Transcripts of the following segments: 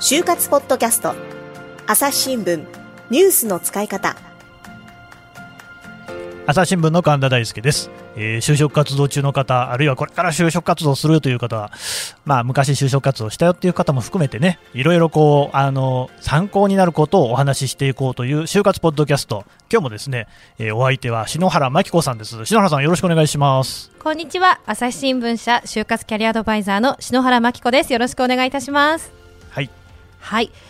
就活ポッドキャスト。朝日新聞ニュースの使い方。朝日新聞の神田大輔です、えー、就職活動中の方あるいはこれから就職活動するという方は、まあ、昔就職活動したよっていう方も含めてねいろいろこうあの参考になることをお話ししていこうという就活ポッドキャスト。今日もですね、えー、お相手は篠原真紀子さんです。篠原さんよろしくお願いします。こんにちは。朝日新聞社就活キャリアアドバイザーの篠原真紀子です。よろしくお願いいたします。はい、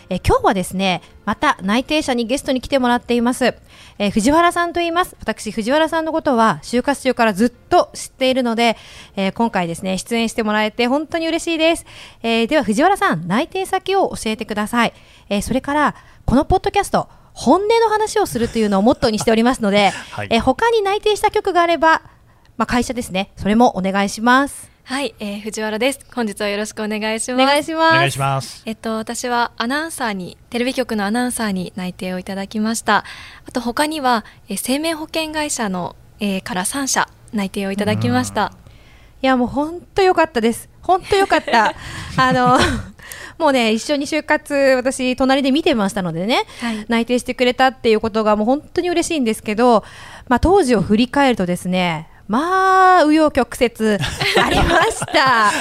え今日はですねまた内定者にゲストに来てもらっています、えー、藤原さんと言います。私藤原さんのことは就活中からずっと知っているので、えー、今回ですね出演してもらえて本当に嬉しいです、えー、では藤原さん内定先を教えてください、えそれからこのポッドキャスト本音の話をするというのをモットーにしておりますので、はい、え他に内定した曲があれば、まあ、会社ですね。それもお願いしますはい、えー、藤原です。本日はよろしくお願いします。お願いします。お願いします。えっと私はアナウンサーにテレビ局のアナウンサーに内定をいただきました。あと他には、えー、生命保険会社の、えー、から3社内定をいただきました。いやもう本当良かったです。本当良かった。あのもうね一緒に就活私隣で見てましたのでね、はい、内定してくれたっていうことがもう本当に嬉しいんですけど、まあ当時を振り返るとですね。まあ紆余曲折 ありました。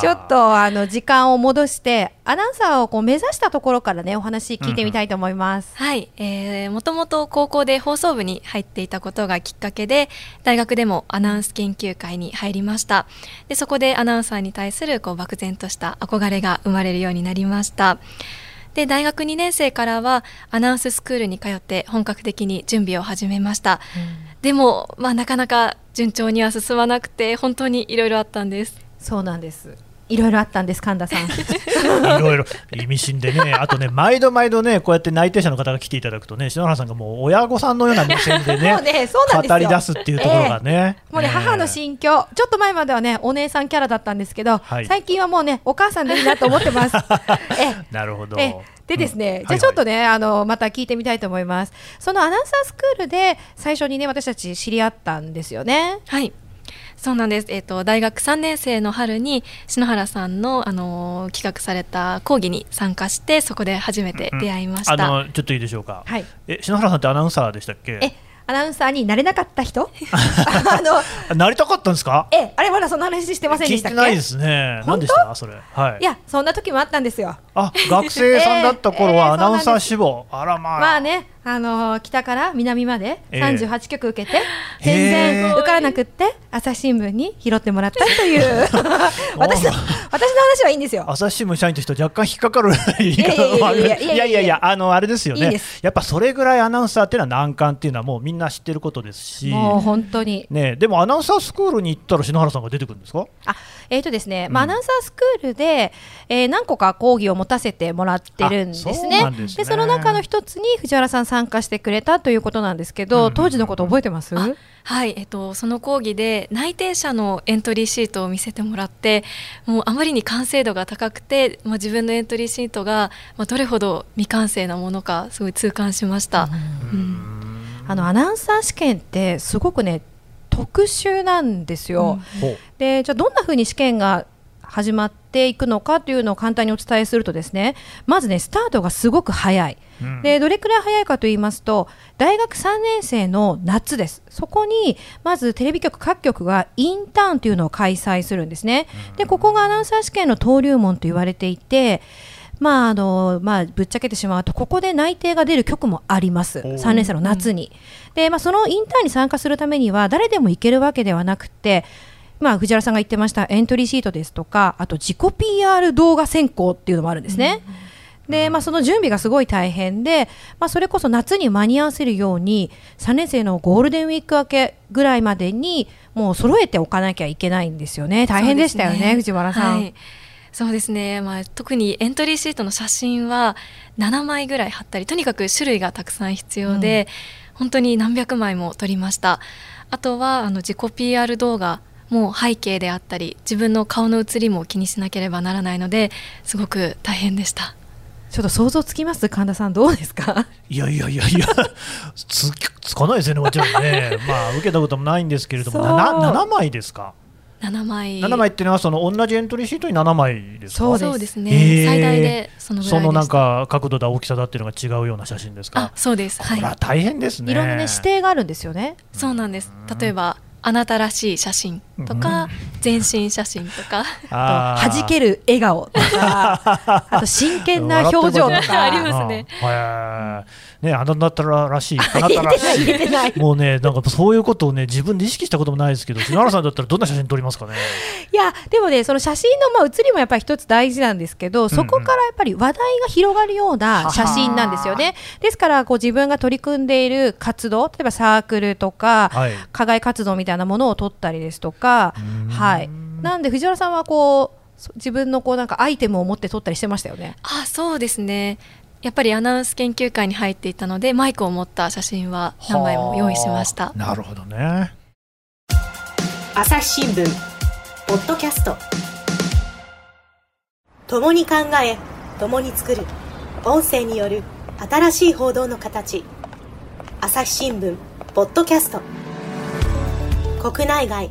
ちょっとあの時間を戻してアナウンサーをこう目指したところからねお話聞いてみたいと思います、うん、はい、えー、もともと高校で放送部に入っていたことがきっかけで大学でもアナウンス研究会に入りました。でそこでアナウンサーに対するこう漠然とした憧れが生まれるようになりました。で大学2年生からはアナウンススクールに通って本格的に準備を始めました、うんでも、まあ、なかなか順調には進まなくて本当にいろいろあったんです。そうなんです。いろいろあったんです神田さん。いろいろ意味深でね。あとね毎度毎度ねこうやって内定者の方が来ていただくとね篠原さんがもう親御さんのような目線でね ね語り出すっていうところがね、えー、もうね、母の心境。ちょっと前まではねお姉さんキャラだったんですけど、はい、最近はもうねお母さんでいいなと思ってます。え なるほどえでですね、うん、じゃあちょっとね、はいはい、あのまた聞いてみたいと思います。そのアナウンサースクールで最初にね私たち知り合ったんですよね。はい。そうなんです。えっ、ー、と大学3年生の春に篠原さんのあの企画された講義に参加してそこで初めて出会いました。うん、あのちょっといいでしょうか。はい。え篠原さんってアナウンサーでしたっけ？えアナウンサーになれなかった人？あのなりたかったんですか？えあれまだそんな話してませんでしたっけ？ないですね何でした？それはいいやそんな時もあったんですよあ学生さんだった頃はアナウンサー志望、あらまあ。まあねあの北から南まで38曲受けて、全然受からなくって朝日新聞に拾ってもらったという。私の私の話はいいんですよ。朝日新聞社員としては若干引っかかる。言い方もあるいや。いやいやあのあれですよね。やっぱそれぐらいアナウンサーっていうのは難関っていうのはもうみんな知ってることですし。もう本当に。ねでもアナウンサースクールに行ったら篠原さんが出てくるんですか？あえっ、ー、とですね、まあ、アナウンサースクールで、えー、何個か講義を持たせてもらってるんですね。そで、ね、その中の一つに藤原さん参加してくれたということなんですけど、当時のこと覚えてます？はい、えっと、その講義で内定者のエントリーシートを見せてもらってもうあまりに完成度が高くて、まあ、自分のエントリーシートが、まあ、どれほど未完成なものかすごい痛感しました。うん、あのアナウンサー試験ってすごくね特殊なんですよ。うん、でじゃあどんなふうに試験が始まっていくのかというのを簡単にお伝えするとですねまずねスタートがすごく早い、うん、でどれくらい早いかと言いますと大学3年生の夏です。そこにまずテレビ局各局がインターンというのを開催するんですね。でここがアナウンサー試験の登竜門と言われていてまああのまあ、ぶっちゃけてしまうとここで内定が出る局もあります。3年生の夏に、でまあ、そのインターンに参加するためには誰でも行けるわけではなくてまあ、藤原さんが言ってましたエントリーシートですとかあと自己 PR 動画選考っていうのもあるんですね。うん、でまあ、その準備がすごい大変で、まあ、それこそ夏に間に合わせるように3年生のゴールデンウィーク明けぐらいまでにもう揃えておかなきゃいけないんですよね。大変でしたよね、ね。藤原さん。はい。そうですね、まあ、特にエントリーシートの写真は7枚ぐらい貼ったりとにかく種類がたくさん必要で、うん、本当に何百枚も撮りました。あとはあの自己 PR 動画もう背景であったり自分の顔の写りも気にしなければならないのですごく大変でした。ちょっと想像つきます？神田さんどうですか？いやいやいやいやつつかないですよねもちろんね。まあ受けたこともないんですけれども 7, 7枚ですか？7枚7枚っていうのはその同じエントリーシートに7枚ですか？そうです。ね、えー最大でそのぐらいでした。そのなんか角度だ大きさだっていうのが違うような写真ですか？あそうです。はいこれは大変ですね。いろんなね指定があるんですよね。そうなんです。例えばあなたらしい写真とか、全身写真とか。あー。弾ける笑顔とか、あと真剣な表情とか。ありますね。ねあなたらしい。あなたらしい。もうね、なんかそういうことをね、自分で意識したこともないですけど、篠原さんだったらどんな写真撮りますかね？いや、でもね、その写真のまあ写りもやっぱり一つ大事なんですけど、そこからやっぱり話題が広がるような写真なんですよね。ですから、こう自分が取り組んでいる活動、例えばサークルとか、はい。課外活動みたいなものを撮ったりですとか、ん。はい。なんで藤原さんはこう、そ自分のこうなんかアイテムを持って撮ったりしてましたよね？あそうですね。やっぱりアナウンス研究会に入っていたのでマイクを持った写真は何枚も用意しました。はあ。なるほどね。朝日新聞ポッドキャスト。共に考え共に作る。音声による新しい報道の形。朝日新聞ポッドキャスト。国内外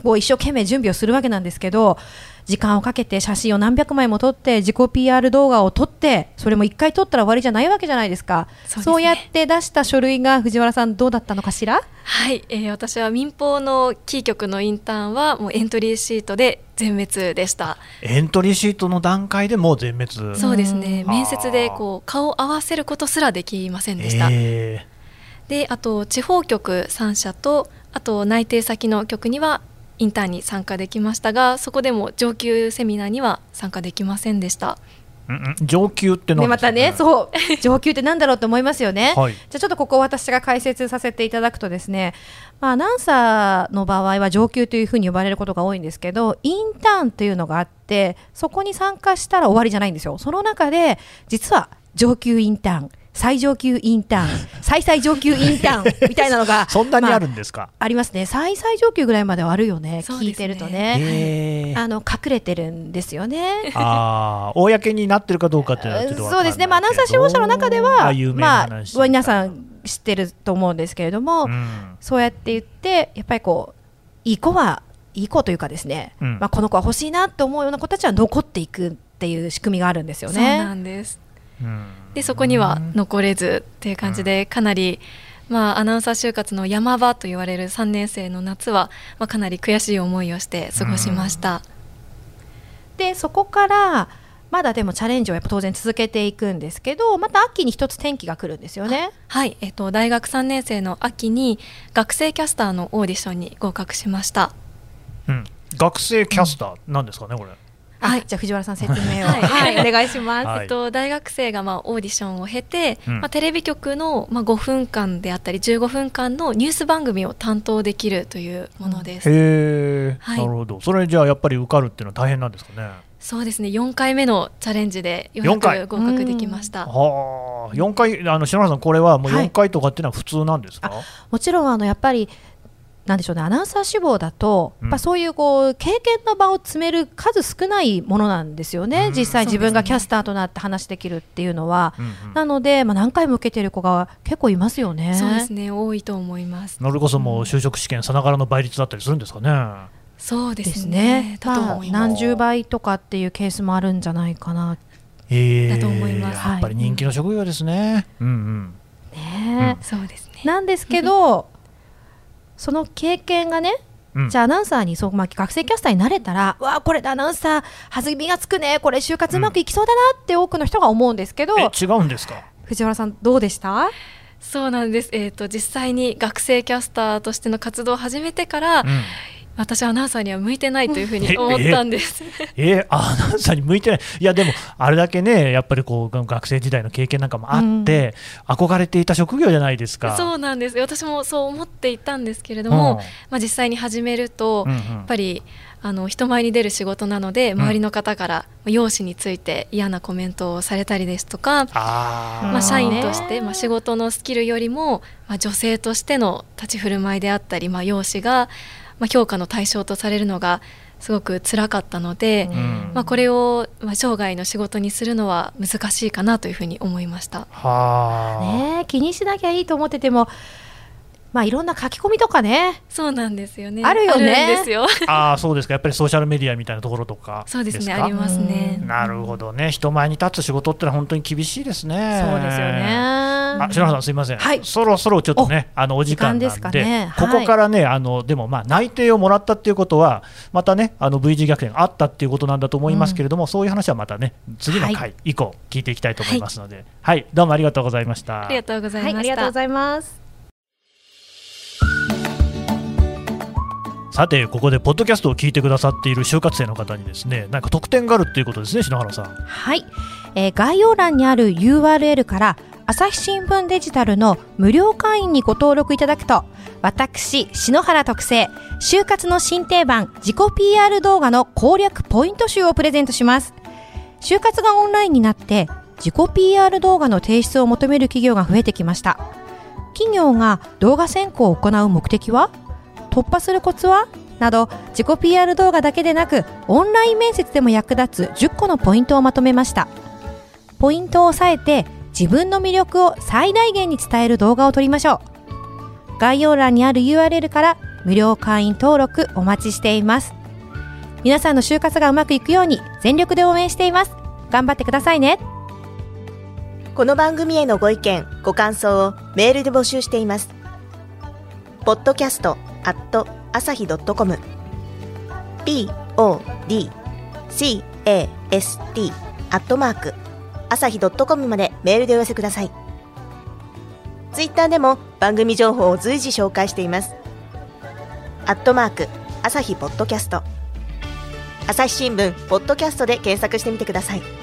こう一生懸命準備をするわけなんですけど時間をかけて写真を何百枚も撮って自己 PR 動画を撮ってそれも1回撮ったら終わりじゃないわけじゃないですか。そうですね。やって出した書類が藤原さんどうだったのかしら？はい、えー私は民放のキー局のインターンはもうエントリーシートで全滅でした。エントリーシートの段階でもう全滅。そうですね。うん。面接でこう顔を合わせることすらできませんでした、えであと地方局3社とあと内定先の局にはインターンに参加できましたがそこでも上級セミナーには参加できませんでした。ーうんうん。上級って何ね、またね、う。そう、上級ってなんだろうと思いますよね。はい。じゃあちょっとここ私が解説させていただくとですね、まあ、アナウンサーの場合は上級というふうに呼ばれることが多いんですけど、インターンというのがあって、そこに参加したら終わりじゃないんですよ。その中で、実は上級インターン、最上級インターン、最最上級インターンみたいなのが そんなにあるまんですか？あありますね。最最上級ぐらいまではあるよね。ね聞いてるとね。えーあの隠れてるんですよね。ああ、公になってるかどうかっていうのはちょっとわかんそうですね、まあ、アナウンサー志望者の中であは、有名なまあ話、皆さん知ってると思うんですけれども、うんそうやって言って、やっぱりこう、いい子は、いい子というかですね、うんまあ、この子は欲しいなと思うような子たちは残っていくっていう仕組みがあるんですよそうなね。んですうんでそこには残れずっていう感じでかなり、まあ、アナウンサー就活の山場と言われる3年生の夏は、まあ、かなり悔しい思いをして過ごしました、で、そこから、まだでもチャレンジをやっぱ当然続けていくんですけど、また秋に一つ転機が来るんですよね。はい、えっと、大学3年生の秋に学生キャスターのオーディションに合格しました。うん。学生キャスター？なんですかね、これ。はい。あじゃあ藤原さん説明を、はい。はい、お願いします。はい。えっと、大学生がまあオーディションを経て、うん。まあ、テレビ局のまあ5分間であったり15分間のニュース番組を担当できるというものです、へえ、はい。なるほど。それじゃあやっぱり受かるっていうのは大変なんですかね。そうですね。4回目のチャレンジでようや四回？く合格できました。はあ、四回あの篠原さんこれはもうはい。四回とかっていうのは普通なんですか？もちろんあのやっぱりなんでしょうねアナウンサー志望だと、うんやっぱそういうこう経験の場を詰める数少ないものなんですよね、うん実際自分がキャスターとなって話できるっていうのは。うんうんなので、まあ、何回も受けてる子が結構いますよね。そうですね多いと思いますそれこそもう就職試験さながらの倍率だったりするんですかね。そうでですすねね。だとまあ思います、何十倍とかっていうケースもあるんじゃないかな。ええだと思いますやっぱり人気の職業ですね。うんうん。ねそうですねなんですけど、その経験がね、うんじゃあアナウンサーにそう、まあ、学生キャスターになれたら、わあ、これでアナウンサー、弾みがつくね、これ、就活うまくいきそうだなって多くの人が思うんですけど、え違うんですか？藤原さん、どうでした？そうなんです、えー、と実際に学生キャスターとしての活動を始めてから、うん。私はアナウンサーには向いてないというふう えに思ったんです。えー、アナウンサーに向いてない、いやでも、あれだけね、やっぱりこう学生時代の経験なんかもあって、憧れていた職業じゃないですか。そうなんです。私もそう思っていたんですけれども、まあ、実際に始めると、うんうん。やっぱりあの人前に出る仕事なので周りの方から容姿について嫌なコメントをされたりですとか、まあ、社員として、まあ、仕事のスキルよりも、まあ、女性としての立ち振る舞いであったり、まあ、容姿が、まあ、評価の対象とされるのがすごく辛かったので、うん、まあ、これを、まあ、生涯の仕事にするのは難しいかなというふうに思いました。はね、気にしなきゃいいと思っててもまあいろんな書き込みとかね。そうなんですよね。あるよね。あ あそうですか。やっぱりソーシャルメディアみたいなところとかそうですねありますね。なるほどね。人前に立つ仕事ってのは本当に厳しいですね。そうですよね。あ篠原さんすみません。はい。そろそろちょっとねあのお時間なんで、ねはい、ここからねあのでもまあ内定をもらったっていうことはまたねあの V 字逆転あったっていうことなんだと思いますけれども、うん、そういう話はまたね次の回以降聞いていきたいと思いますので、はい、はい、どうもありがとうございました。ありがとうございました。ありがとうございます。さてここでポッドキャストを聞いてくださっている就活生の方にですねなんか特典があるっていうことですね篠原さんはい、えー、概要欄にある URL から朝日新聞デジタルの無料会員にご登録いただくと私篠原特製就活の新定番自己 PR 動画の攻略ポイント集をプレゼントします。就活がオンラインになって自己 PR 動画の提出を求める企業が増えてきました。企業が動画選考を行う目的は突破するコツはなど自己 PR 動画だけでなくオンライン面接でも役立つ10個のポイントをまとめました。ポイントを押さえて自分の魅力を最大限に伝える動画を撮りましょう。概要欄にある URL から無料会員登録お待ちしています。皆さんの就活がうまくいくように全力で応援しています。頑張ってくださいね。この番組へのご意見ご感想をメールで募集しています。ポッドキャストアット朝日ドットコム。Podcast アットマーク朝日ドットコムまでメールでお寄せください。ツイッターでも番組情報を随時紹介しています。アットマーク朝日ポッドキャスト。朝日新聞ポッドキャストで検索してみてください。